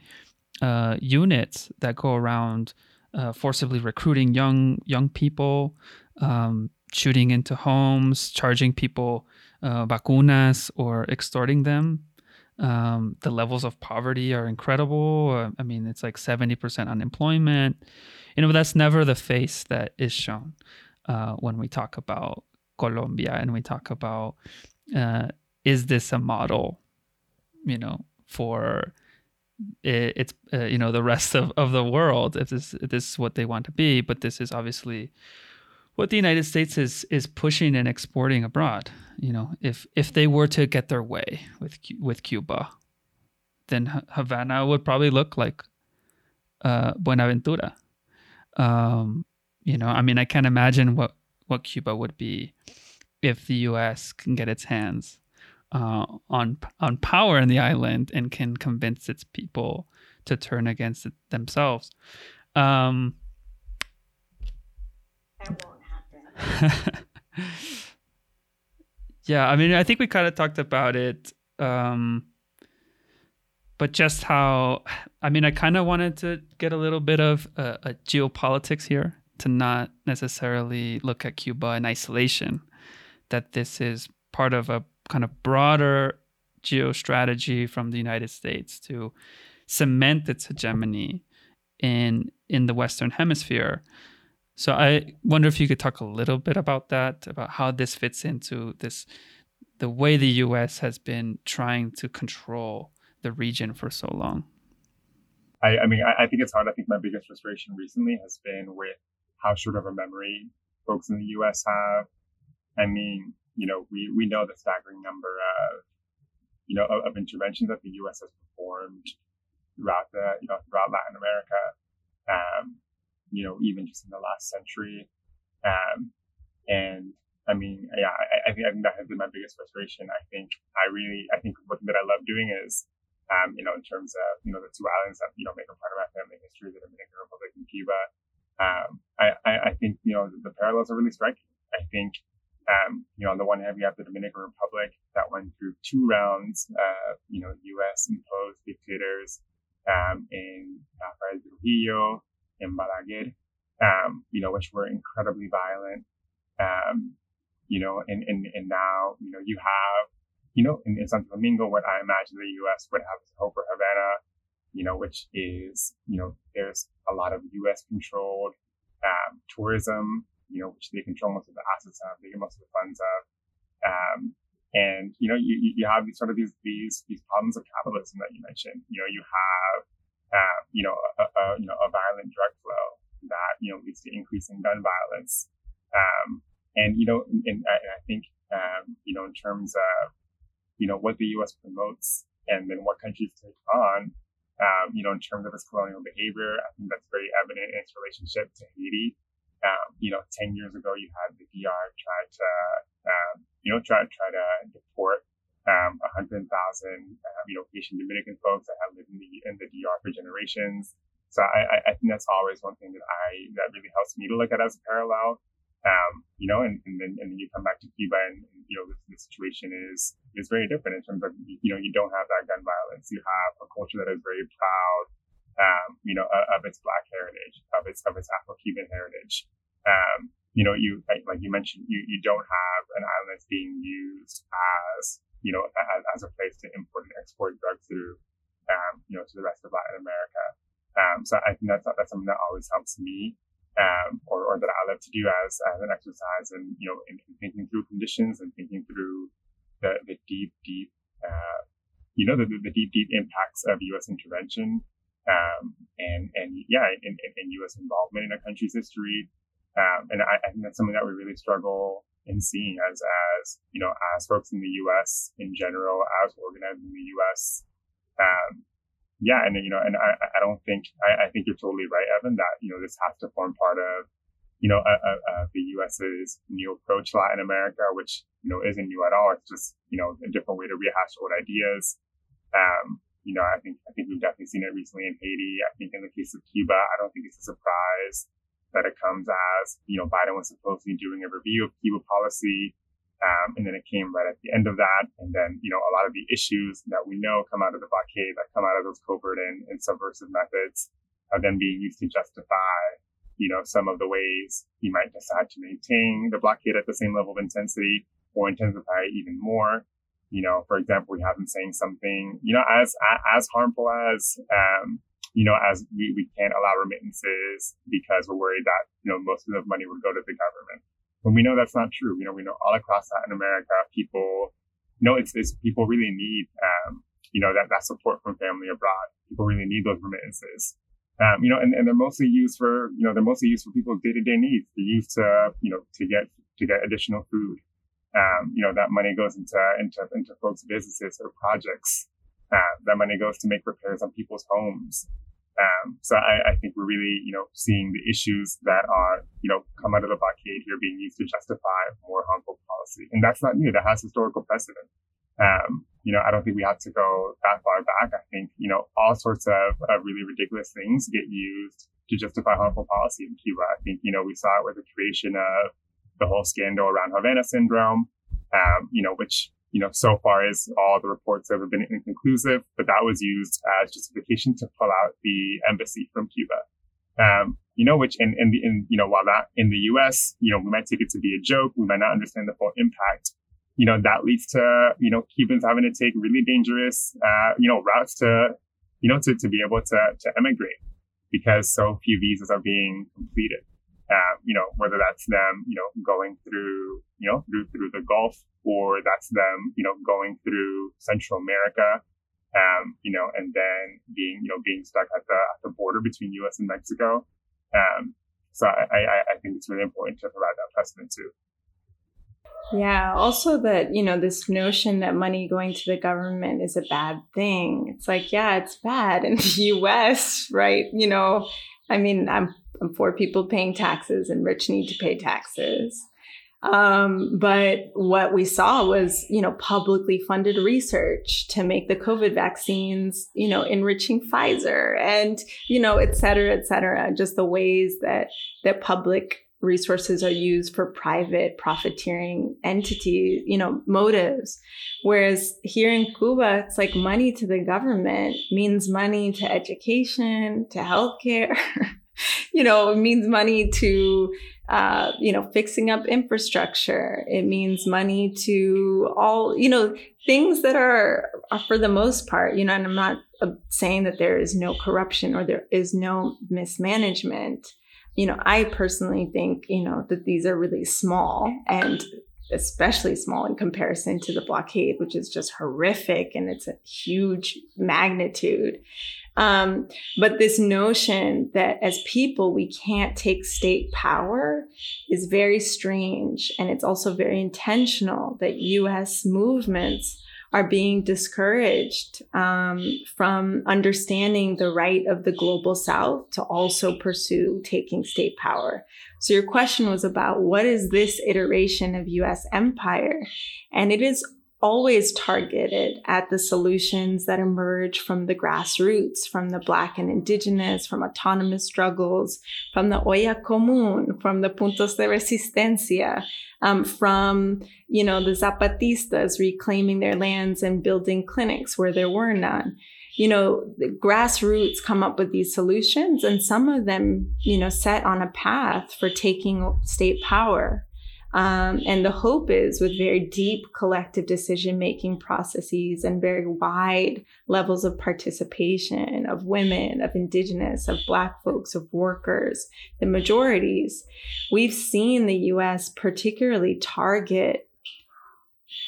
uh, units that go around uh, forcibly recruiting young young people, um, shooting into homes, charging people uh, vacunas or extorting them. Um, the levels of poverty are incredible. Uh, I mean, it's like 70% unemployment you know that's never the face that is shown uh, when we talk about Colombia and we talk about uh, is this a model, you know, for it, it's uh, you know the rest of, of the world if this if this is what they want to be, but this is obviously what the United States is is pushing and exporting abroad. You know, if if they were to get their way with with Cuba, then Havana would probably look like uh, Buenaventura. Um, you know, I mean, I can't imagine what what Cuba would be if the U.S. can get its hands uh, on on power in the island and can convince its people to turn against it themselves. Um, that won't happen. yeah, I mean, I think we kind of talked about it. Um, but just how I mean, I kind of wanted to get a little bit of a, a, geopolitics here to not necessarily look at Cuba in isolation. That this is part of a kind of broader geostrategy from the United States to cement its hegemony in in the Western Hemisphere. So I wonder if you could talk a little bit about that, about how this fits into this, the way the U.S. has been trying to control the region for so long? I, I mean, I, I, think it's hard. I think my biggest frustration recently has been with how short of a memory folks in the U.S. have. I mean, you know, we, we know the staggering number of, you know, of, of interventions that the U.S. has performed throughout the, you know, throughout Latin America, um, you know, even just in the last century. Um, and I mean, yeah, I, I, think, I think that has been my biggest frustration. I think I really, I think what that I love doing is, um, you know, in terms of, you know, the two islands that, you know, make a part of my family history, the Dominican Republic and Cuba. Um, I, I, I think, you know, the, the parallels are really striking. I think, um, you know, on the one hand, we have the Dominican Republic that went through two rounds of, you know, U.S. imposed dictators um, in Rafael Trujillo, in Balaguer, um, you know, which were incredibly violent. Um, you know, and, and, and now, you know, you have, you know, in, in Santo Domingo, what I imagine the U.S. would have is Hope for Havana, you know, which is, you know, there's a lot of U.S. controlled um, tourism, you know, which they control most of the assets of, they get most of the funds of. Um, and, you know, you, you have sort of these, these, these problems of capitalism that you mentioned. You know, you have, uh, you know, a, a, you know, a violent drug flow that, you know, leads to increasing gun violence. Um, and, you know, and, and I think, um, you know, in terms of, you know, what the U.S. promotes and then what countries take on, um, you know, in terms of its colonial behavior, I think that's very evident in its relationship to Haiti. Um, you know, 10 years ago, you had the DR try to, um, you know, try, try to deport um, 100,000, uh, you know, Haitian Dominican folks that have lived in the, in the DR for generations. So I, I think that's always one thing that I, that really helps me to look at as a parallel. Um, you know, and, and then, and then you come back to Cuba and, and you know, the, the, situation is, is very different in terms of, you know, you don't have that gun violence. You have a culture that is very proud, um, you know, of, its black heritage, of its, of its Afro-Cuban heritage. Um, you know, you, like, like, you mentioned, you, you don't have an island that's being used as, you know, as, as a place to import and export drugs through, um, you know, to the rest of Latin America. Um, so I think that's, that's something that always helps me um, or, or, that I love to do as, as an exercise and, you know, in, in thinking through conditions and thinking through the, the deep, deep, uh, you know, the, the deep, deep impacts of U.S. intervention, um, and, and yeah, and, U.S. involvement in a country's history. Um, and I, I, think that's something that we really struggle in seeing as, as, you know, as folks in the U.S. in general, as organized in the U.S. Um, yeah, and you know, and I, I don't think I, I think you're totally right, Evan, that you know this has to form part of you know a, a, a the U.S.'s new approach to Latin America, which you know isn't new at all. It's just you know a different way to rehash old ideas. Um, you know, I think I think we've definitely seen it recently in Haiti. I think in the case of Cuba, I don't think it's a surprise that it comes as you know Biden was supposedly doing a review of Cuba policy um, and then it came right at the end of that. And then, you know, a lot of the issues that we know come out of the blockade, that come out of those covert and, and subversive methods are then being used to justify, you know, some of the ways he might decide to maintain the blockade at the same level of intensity or intensify even more. You know, for example, we have him saying something, you know, as, as harmful as, um, you know, as we, we can't allow remittances because we're worried that, you know, most of the money would go to the government. But we know that's not true. You know, we know all across Latin America, people, you know, it's, it's people really need, um, you know, that, that support from family abroad. People really need those remittances. Um, you know, and, and they're mostly used for, you know, they're mostly used for people's day to day needs. They're used to, you know, to get, to get additional food. Um, you know, that money goes into, into, into folks' businesses or projects. Uh, that money goes to make repairs on people's homes. Um, so I, I, think we're really, you know, seeing the issues that are, you know, come out of the blockade here being used to justify more harmful policy. And that's not new. That has historical precedent. Um, you know, I don't think we have to go that far back. I think, you know, all sorts of, of really ridiculous things get used to justify harmful policy in Cuba. I think, you know, we saw it with the creation of the whole scandal around Havana syndrome, um, you know, which you know, so far as all the reports have been inconclusive, but that was used as justification to pull out the embassy from Cuba. Um, you know, which in, in the, in, you know, while that in the U.S., you know, we might take it to be a joke. We might not understand the full impact. You know, that leads to, you know, Cubans having to take really dangerous, uh, you know, routes to, you know, to, to be able to, to emigrate because so few visas are being completed. Um, you know, whether that's them, you know, going through, you know, through, through the Gulf or that's them, you know, going through Central America, um, you know, and then being, you know, being stuck at the, at the border between U.S. and Mexico. Um, so I, I, I think it's really important to provide that precedent too. Yeah. Also, that, you know, this notion that money going to the government is a bad thing. It's like, yeah, it's bad in the US, right? You know, I mean, I'm, I'm for people paying taxes and rich need to pay taxes. Um, but what we saw was, you know, publicly funded research to make the COVID vaccines, you know, enriching Pfizer and, you know, et cetera, et cetera. Just the ways that, that public resources are used for private profiteering entity, you know, motives. Whereas here in Cuba, it's like money to the government means money to education, to healthcare. you know, it means money to, uh, you know, fixing up infrastructure. It means money to all, you know, things that are, are for the most part, you know, and I'm not uh, saying that there is no corruption or there is no mismanagement you know, I personally think, you know, that these are really small and especially small in comparison to the blockade, which is just horrific and it's a huge magnitude. Um, but this notion that as people we can't take state power is very strange. And it's also very intentional that US movements are being discouraged um, from understanding the right of the global south to also pursue taking state power. So your question was about what is this iteration of US empire? And it is always targeted at the solutions that emerge from the grassroots, from the Black and Indigenous, from autonomous struggles, from the olla común, from the puntos de resistencia, um, from, you know, the Zapatistas reclaiming their lands and building clinics where there were none. You know, the grassroots come up with these solutions and some of them, you know, set on a path for taking state power um, and the hope is with very deep collective decision making processes and very wide levels of participation of women, of indigenous, of black folks, of workers, the majorities. We've seen the US particularly target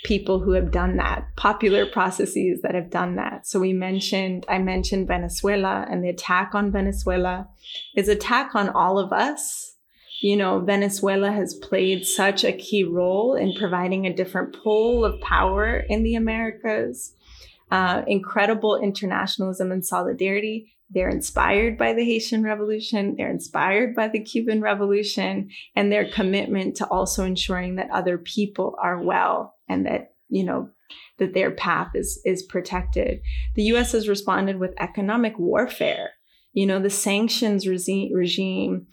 people who have done that, popular processes that have done that. So we mentioned, I mentioned Venezuela and the attack on Venezuela is attack on all of us you know, Venezuela has played such a key role in providing a different pole of power in the Americas. Uh, incredible internationalism and solidarity. They're inspired by the Haitian Revolution. They're inspired by the Cuban Revolution and their commitment to also ensuring that other people are well and that, you know, that their path is, is protected. The US has responded with economic warfare. You know, the sanctions regime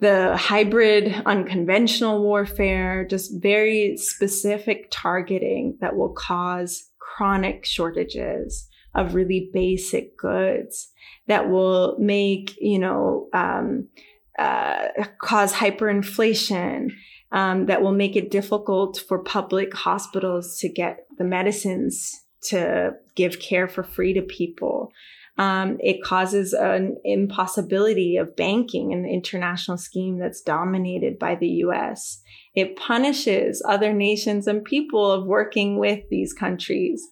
the hybrid unconventional warfare, just very specific targeting that will cause chronic shortages of really basic goods that will make, you know, um, uh, cause hyperinflation, um, that will make it difficult for public hospitals to get the medicines to give care for free to people um, it causes an impossibility of banking in the international scheme that's dominated by the US. It punishes other nations and people of working with these countries.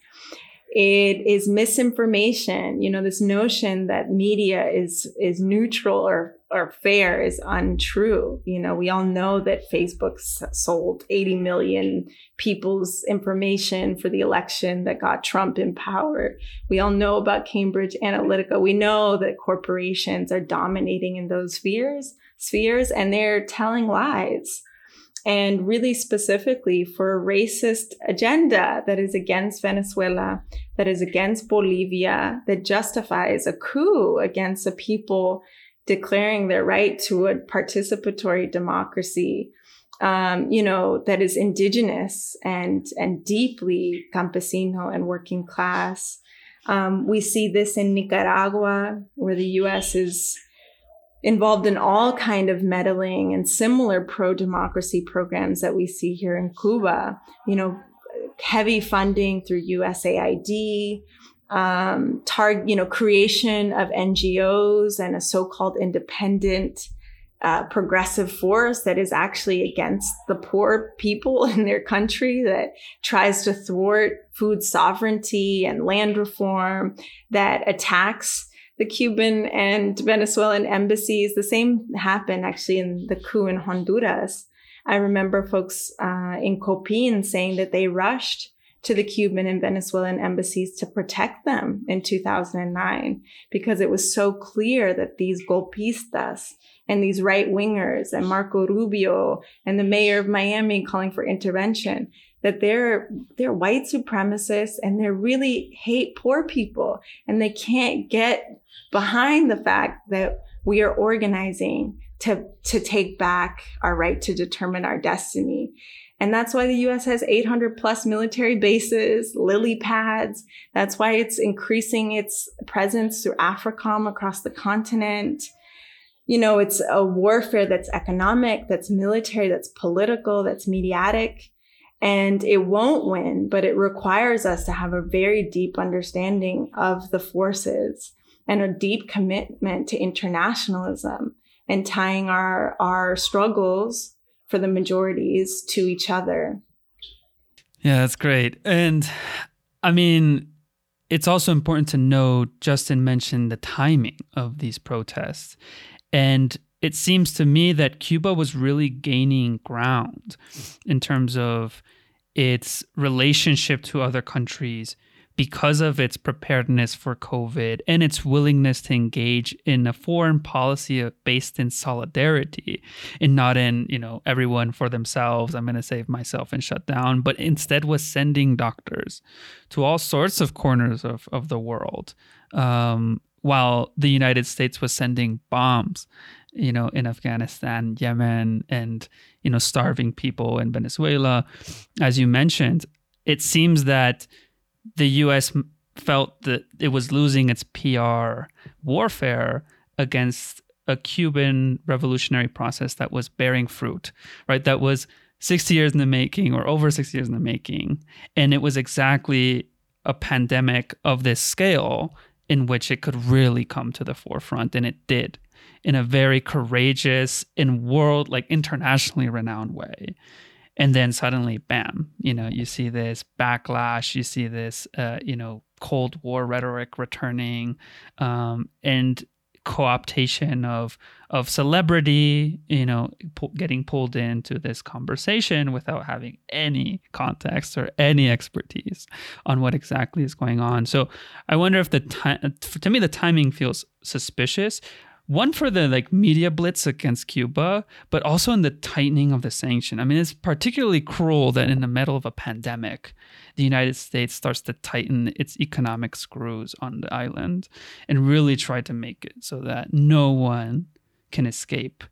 It is misinformation. You know, this notion that media is, is neutral or or fair is untrue. You know, we all know that Facebook sold 80 million people's information for the election that got Trump in power. We all know about Cambridge Analytica. We know that corporations are dominating in those spheres, spheres and they're telling lies. And really specifically for a racist agenda that is against Venezuela, that is against Bolivia, that justifies a coup against a people declaring their right to a participatory democracy, um, you know, that is indigenous and and deeply campesino and working class. Um, we see this in Nicaragua, where the U.S. is involved in all kind of meddling and similar pro-democracy programs that we see here in Cuba. You know, heavy funding through USAID, um, target, you know, creation of NGOs and a so-called independent uh, progressive force that is actually against the poor people in their country that tries to thwart food sovereignty and land reform that attacks the Cuban and Venezuelan embassies. The same happened actually in the coup in Honduras. I remember folks uh, in COPINH saying that they rushed to the Cuban and Venezuelan embassies to protect them in 2009 because it was so clear that these golpistas and these right wingers and Marco Rubio and the mayor of Miami calling for intervention that they're they're white supremacists and they really hate poor people and they can't get behind the fact that we are organizing to to take back our right to determine our destiny and that's why the US has 800 plus military bases, lily pads. That's why it's increasing its presence through AFRICOM across the continent. You know, it's a warfare that's economic, that's military, that's political, that's mediatic. And it won't win, but it requires us to have a very deep understanding of the forces and a deep commitment to internationalism and tying our, our struggles for the majorities to each other. Yeah, that's great. And I mean, it's also important to note Justin mentioned the timing of these protests. And it seems to me that Cuba was really gaining ground in terms of its relationship to other countries because of its preparedness for COVID and its willingness to engage in a foreign policy based in solidarity and not in, you know, everyone for themselves, I'm going to save myself and shut down, but instead was sending doctors to all sorts of corners of, of the world. Um, while the United States was sending bombs, you know, in Afghanistan, Yemen, and, you know, starving people in Venezuela. As you mentioned, it seems that the U.S. felt that it was losing its PR warfare against a Cuban revolutionary process that was bearing fruit, right? That was 60 years in the making or over 60 years in the making. And it was exactly a pandemic of this scale in which it could really come to the forefront. And it did in a very courageous and world, like internationally renowned way. And then suddenly bam you know you see this backlash you see this uh, you know cold war rhetoric returning um, and co-optation of of celebrity you know pu- getting pulled into this conversation without having any context or any expertise on what exactly is going on. So i wonder if the time to me the timing feels suspicious one for the like media blitz against Cuba, but also in the tightening of the sanction. I mean, it's particularly cruel that in the middle of a pandemic, the United States starts to tighten its economic screws on the island and really try to make it so that no one can escape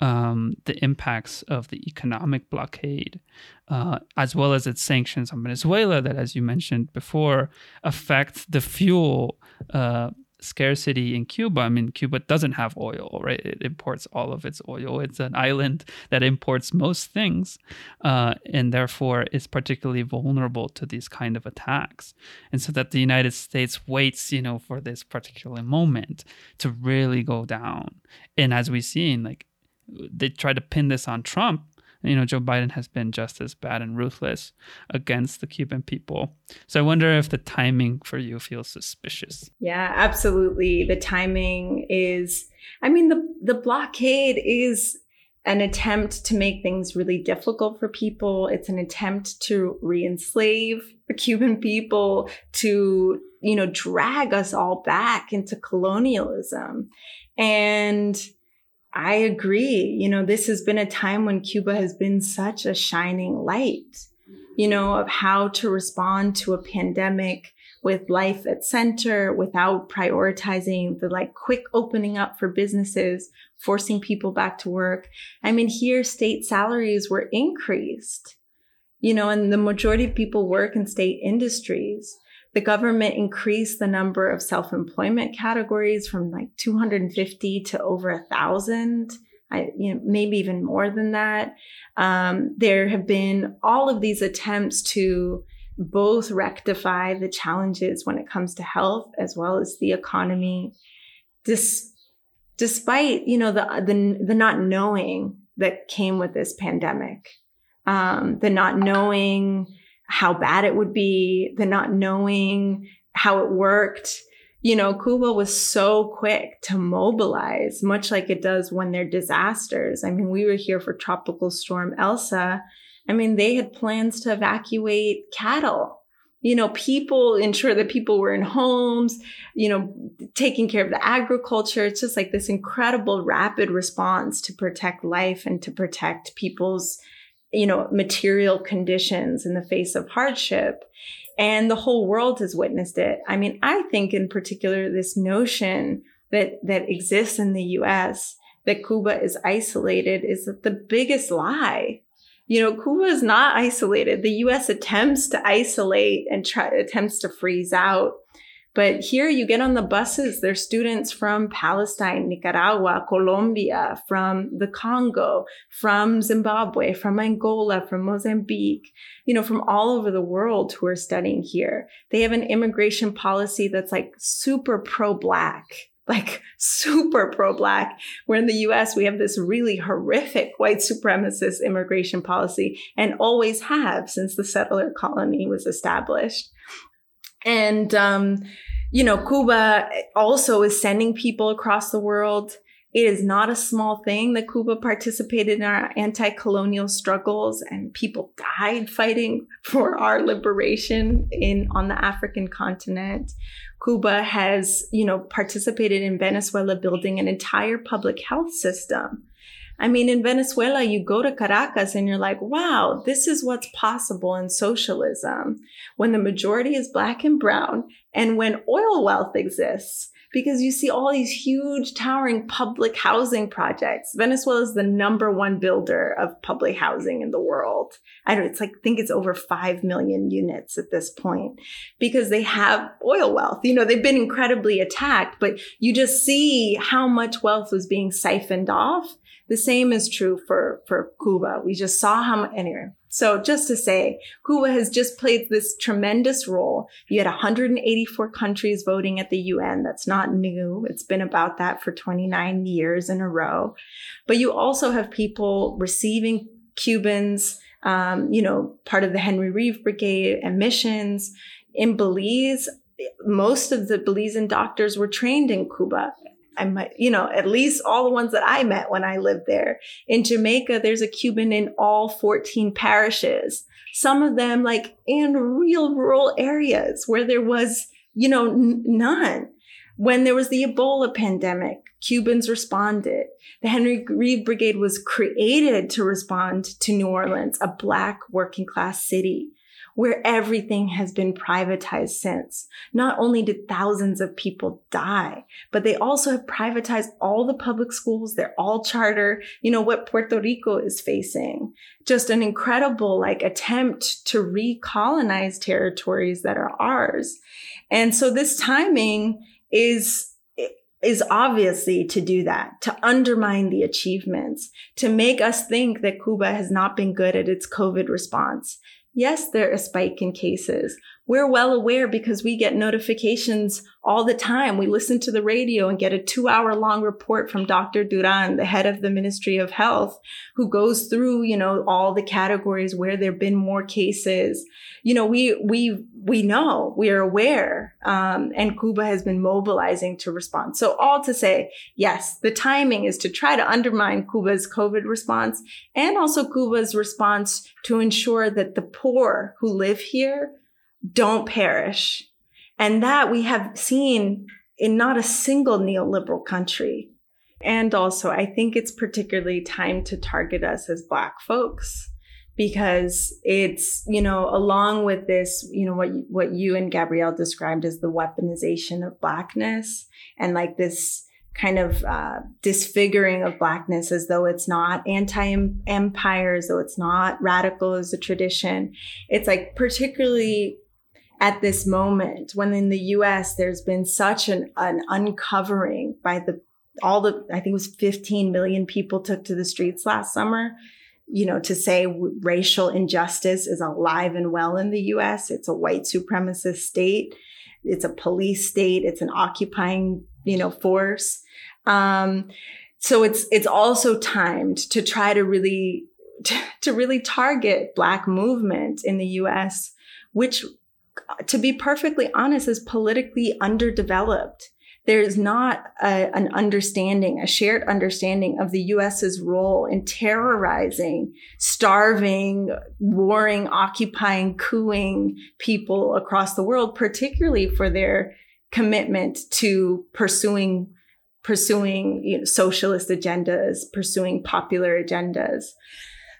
um, the impacts of the economic blockade, uh, as well as its sanctions on Venezuela, that, as you mentioned before, affect the fuel uh, scarcity in Cuba. I mean, Cuba doesn't have oil, right? It imports all of its oil. It's an island that imports most things, uh, and therefore is particularly vulnerable to these kind of attacks. And so that the United States waits, you know, for this particular moment to really go down. And as we've seen, like they try to pin this on Trump you know, Joe Biden has been just as bad and ruthless against the Cuban people. So I wonder if the timing for you feels suspicious. Yeah, absolutely. The timing is, I mean, the, the blockade is an attempt to make things really difficult for people. It's an attempt to re-enslave the Cuban people, to, you know, drag us all back into colonialism. And I agree. You know, this has been a time when Cuba has been such a shining light, you know, of how to respond to a pandemic with life at center without prioritizing the like quick opening up for businesses, forcing people back to work. I mean, here state salaries were increased, you know, and the majority of people work in state industries the government increased the number of self-employment categories from like 250 to over a thousand I, you know, maybe even more than that. Um, there have been all of these attempts to both rectify the challenges when it comes to health as well as the economy, Dis- despite you know the, the the not knowing that came with this pandemic, um, the not knowing how bad it would be, the not knowing how it worked. you know, Cuba was so quick to mobilize, much like it does when there are disasters. I mean, we were here for Tropical Storm Elsa. I mean, they had plans to evacuate cattle. You know, people ensure that people were in homes, you know, taking care of the agriculture. It's just like this incredible rapid response to protect life and to protect people's, you know, material conditions in the face of hardship and the whole world has witnessed it. I mean, I think in particular this notion that that exists in the US that Cuba is isolated is the biggest lie. You know, Cuba is not isolated. The US attempts to isolate and try attempts to freeze out but here you get on the buses, there's students from Palestine, Nicaragua, Colombia, from the Congo, from Zimbabwe, from Angola, from Mozambique, you know, from all over the world who are studying here. They have an immigration policy that's like super pro black like super pro black. Where in the US, we have this really horrific white supremacist immigration policy and always have since the settler colony was established. And, um, you know, Cuba also is sending people across the world. It is not a small thing that Cuba participated in our anti-colonial struggles and people died fighting for our liberation in on the African continent. Cuba has, you know, participated in Venezuela building an entire public health system I mean, in Venezuela, you go to Caracas and you're like, wow, this is what's possible in socialism when the majority is black and brown and when oil wealth exists. Because you see all these huge, towering public housing projects. Venezuela is the number one builder of public housing in the world. I don't, it's like, I think it's over 5 million units at this point because they have oil wealth. You know, they've been incredibly attacked, but you just see how much wealth was being siphoned off the same is true for, for Cuba. We just saw how, anyway. So just to say, Cuba has just played this tremendous role. You had 184 countries voting at the UN. That's not new. It's been about that for 29 years in a row. But you also have people receiving Cubans, um, you know, part of the Henry Reeve Brigade and missions. In Belize, most of the Belizean doctors were trained in Cuba. I might, you know, at least all the ones that I met when I lived there. In Jamaica, there's a Cuban in all 14 parishes. Some of them like in real rural areas where there was, you know, n- none. When there was the Ebola pandemic, Cubans responded. The Henry Reeve Brigade was created to respond to New Orleans, a black working class city where everything has been privatized since. Not only did thousands of people die, but they also have privatized all the public schools. They're all charter. You know what Puerto Rico is facing? Just an incredible like attempt to recolonize territories that are ours. And so this timing is is obviously to do that, to undermine the achievements, to make us think that Cuba has not been good at its COVID response, Yes, there are a spike in cases. We're well aware because we get notifications all the time. We listen to the radio and get a two hour long report from Dr. Duran, the head of the Ministry of Health, who goes through, you know, all the categories where there have been more cases. You know, we, we, we know, we are aware, um, and Cuba has been mobilizing to respond. So all to say, yes, the timing is to try to undermine Cuba's COVID response and also Cuba's response to ensure that the poor who live here don't perish. And that we have seen in not a single neoliberal country. And also, I think it's particularly time to target us as Black folks because it's, you know, along with this, you know, what, what you and Gabrielle described as the weaponization of Blackness and like this kind of uh, disfiguring of Blackness as though it's not anti empire, as though it's not radical as a tradition. It's like particularly at this moment when in the US there's been such an, an uncovering by the all the I think it was 15 million people took to the streets last summer you know to say racial injustice is alive and well in the US it's a white supremacist state. It's a police state. It's an occupying you know force. Um, so it's it's also timed to try to really to, to really target black movement in the US which to be perfectly honest, is politically underdeveloped. There's not a, an understanding, a shared understanding of the US's role in terrorizing, starving, warring, occupying, cooing people across the world, particularly for their commitment to pursuing pursuing you know, socialist agendas, pursuing popular agendas.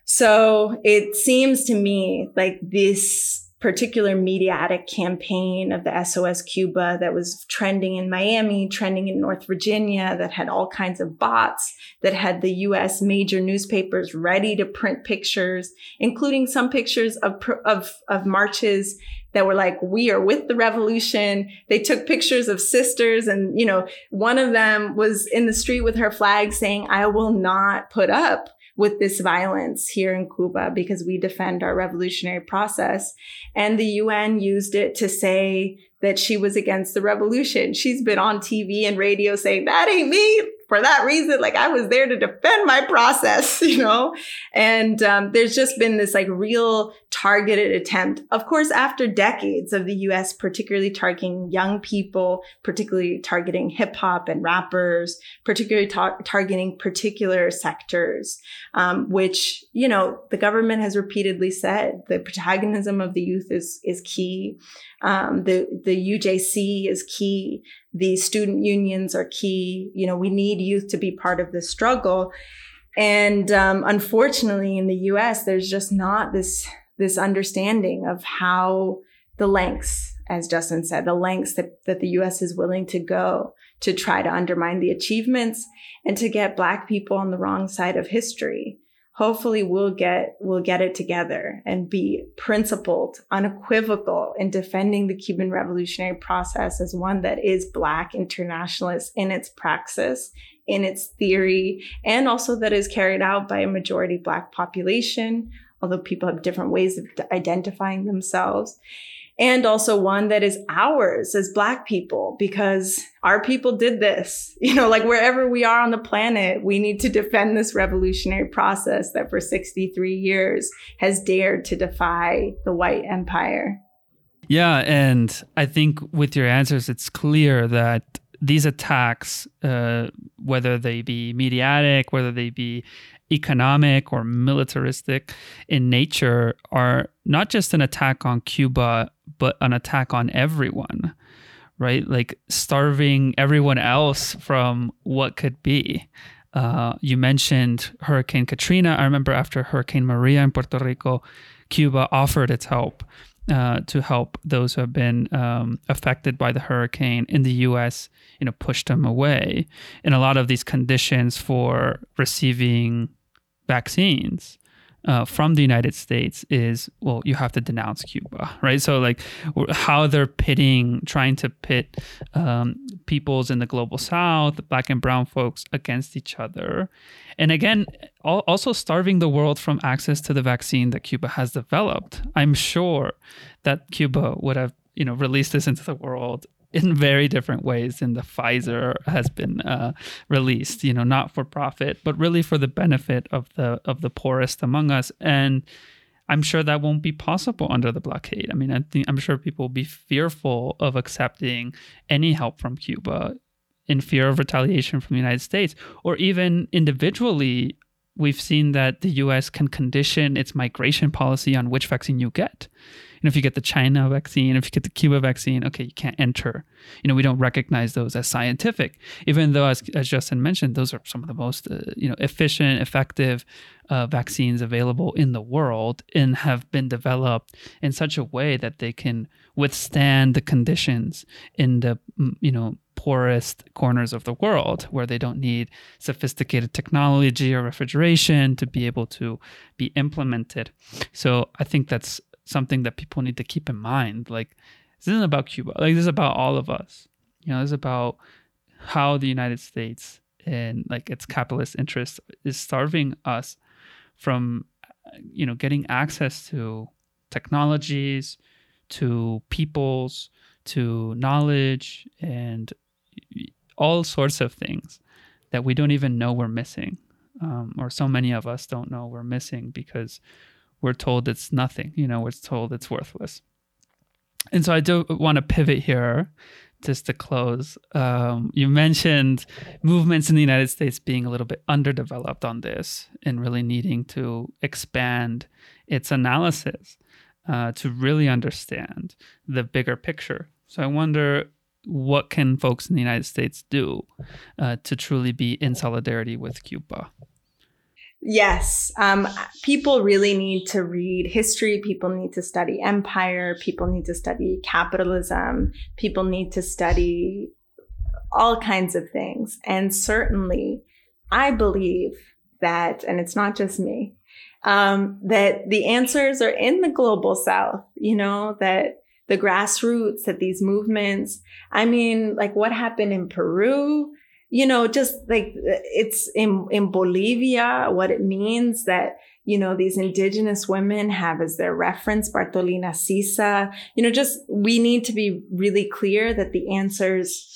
So it seems to me like this particular mediatic campaign of the SOS Cuba that was trending in Miami, trending in North Virginia, that had all kinds of bots, that had the US major newspapers ready to print pictures, including some pictures of, of, of marches that were like, we are with the revolution. They took pictures of sisters and, you know, one of them was in the street with her flag saying, I will not put up with this violence here in Cuba because we defend our revolutionary process. And the UN used it to say that she was against the revolution. She's been on TV and radio saying, that ain't me for that reason, like I was there to defend my process, you know? And um, there's just been this like real targeted attempt, of course, after decades of the US particularly targeting young people, particularly targeting hip hop and rappers, particularly tar- targeting particular sectors, um, which, you know, the government has repeatedly said the protagonism of the youth is, is key. Um, the, the UJC is key the student unions are key. You know, we need youth to be part of the struggle. And um, unfortunately, in the U.S., there's just not this this understanding of how the lengths, as Justin said, the lengths that, that the U.S. is willing to go to try to undermine the achievements and to get Black people on the wrong side of history hopefully we'll get we'll get it together and be principled unequivocal in defending the cuban revolutionary process as one that is black internationalist in its praxis in its theory and also that is carried out by a majority black population although people have different ways of identifying themselves and also one that is ours as black people because our people did this. You know like wherever we are on the planet we need to defend this revolutionary process that for 63 years has dared to defy the white empire. Yeah and i think with your answers it's clear that these attacks uh, whether they be mediatic whether they be economic or militaristic in nature are not just an attack on Cuba, but an attack on everyone, right? Like starving everyone else from what could be. Uh, you mentioned Hurricane Katrina. I remember after Hurricane Maria in Puerto Rico, Cuba offered its help uh, to help those who have been um, affected by the hurricane. In the U.S., you know, pushed them away. And a lot of these conditions for receiving vaccines uh, from the United States is well, you have to denounce Cuba, right? So like how they're pitting, trying to pit um, peoples in the global South, black and brown folks against each other, and again, also starving the world from access to the vaccine that Cuba has developed. I'm sure that Cuba would have you know released this into the world in very different ways than the Pfizer has been uh, released. You know, not for profit, but really for the benefit of the of the poorest among us. And I'm sure that won't be possible under the blockade. I mean, I think I'm sure people will be fearful of accepting any help from Cuba in fear of retaliation from the United States, or even individually. We've seen that the US can condition its migration policy on which vaccine you get know, if you get the China vaccine, if you get the Cuba vaccine, okay, you can't enter. You know, we don't recognize those as scientific, even though, as, as Justin mentioned, those are some of the most, uh, you know, efficient, effective uh, vaccines available in the world and have been developed in such a way that they can withstand the conditions in the, you know, poorest corners of the world where they don't need sophisticated technology or refrigeration to be able to be implemented. So I think that's something that people need to keep in mind. Like, this isn't about Cuba. Like, this is about all of us. You know, this is about how the United States and like its capitalist interest is starving us from, you know, getting access to technologies, to peoples, to knowledge, and all sorts of things that we don't even know we're missing. Um, or so many of us don't know we're missing because we're told it's nothing. You know, we're told it's worthless. And so I do want to pivot here just to close. Um, you mentioned movements in the United States being a little bit underdeveloped on this and really needing to expand its analysis uh, to really understand the bigger picture. So I wonder what can folks in the United States do uh, to truly be in solidarity with Cuba? Yes, um, people really need to read history. People need to study empire. People need to study capitalism. People need to study all kinds of things. And certainly, I believe that, and it's not just me, um, that the answers are in the global south, you know, that the grassroots, that these movements, I mean, like what happened in Peru, you know, just like it's in, in Bolivia, what it means that, you know, these indigenous women have as their reference Bartolina Sisa, you know, just we need to be really clear that the answers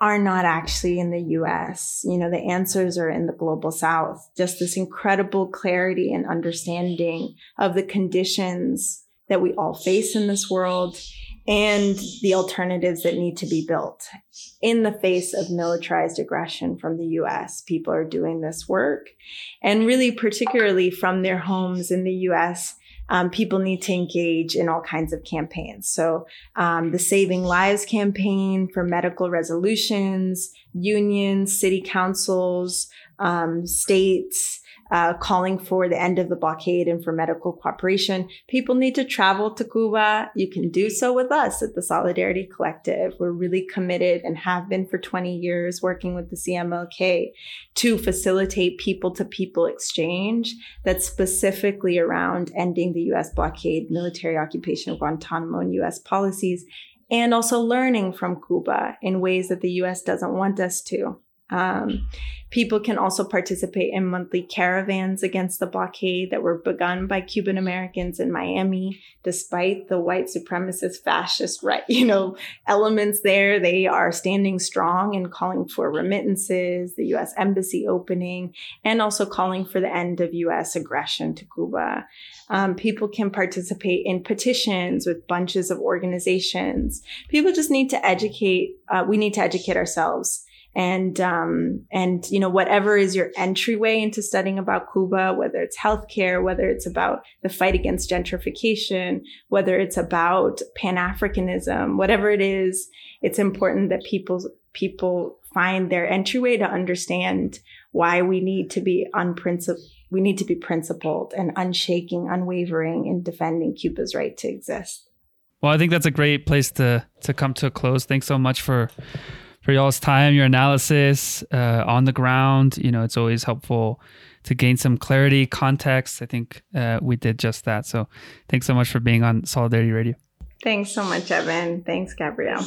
are not actually in the US. You know, the answers are in the global south. Just this incredible clarity and understanding of the conditions that we all face in this world and the alternatives that need to be built. In the face of militarized aggression from the US, people are doing this work. And really, particularly from their homes in the US, um, people need to engage in all kinds of campaigns. So, um, the Saving Lives campaign for medical resolutions, unions, city councils, um, states, uh, calling for the end of the blockade and for medical cooperation. People need to travel to Cuba. You can do so with us at the Solidarity Collective. We're really committed and have been for 20 years working with the CMLK to facilitate people to people exchange that's specifically around ending the US blockade, military occupation of Guantanamo, and US policies, and also learning from Cuba in ways that the US doesn't want us to. Um, people can also participate in monthly caravans against the blockade that were begun by Cuban Americans in Miami, despite the white supremacist fascist right, you know, elements there. They are standing strong and calling for remittances, the U.S. embassy opening, and also calling for the end of U.S. aggression to Cuba. Um, people can participate in petitions with bunches of organizations. People just need to educate. Uh, we need to educate ourselves and um, and you know whatever is your entryway into studying about Cuba, whether it's healthcare, whether it's about the fight against gentrification, whether it's about Pan Africanism, whatever it is, it's important that people people find their entryway to understand why we need to be unprincipled. We need to be principled and unshaking, unwavering in defending Cuba's right to exist. Well, I think that's a great place to to come to a close. Thanks so much for for y'all's time, your analysis uh, on the ground. You know, it's always helpful to gain some clarity, context. I think uh, we did just that. So thanks so much for being on Solidarity Radio. Thanks so much, Evan. Thanks, Gabrielle.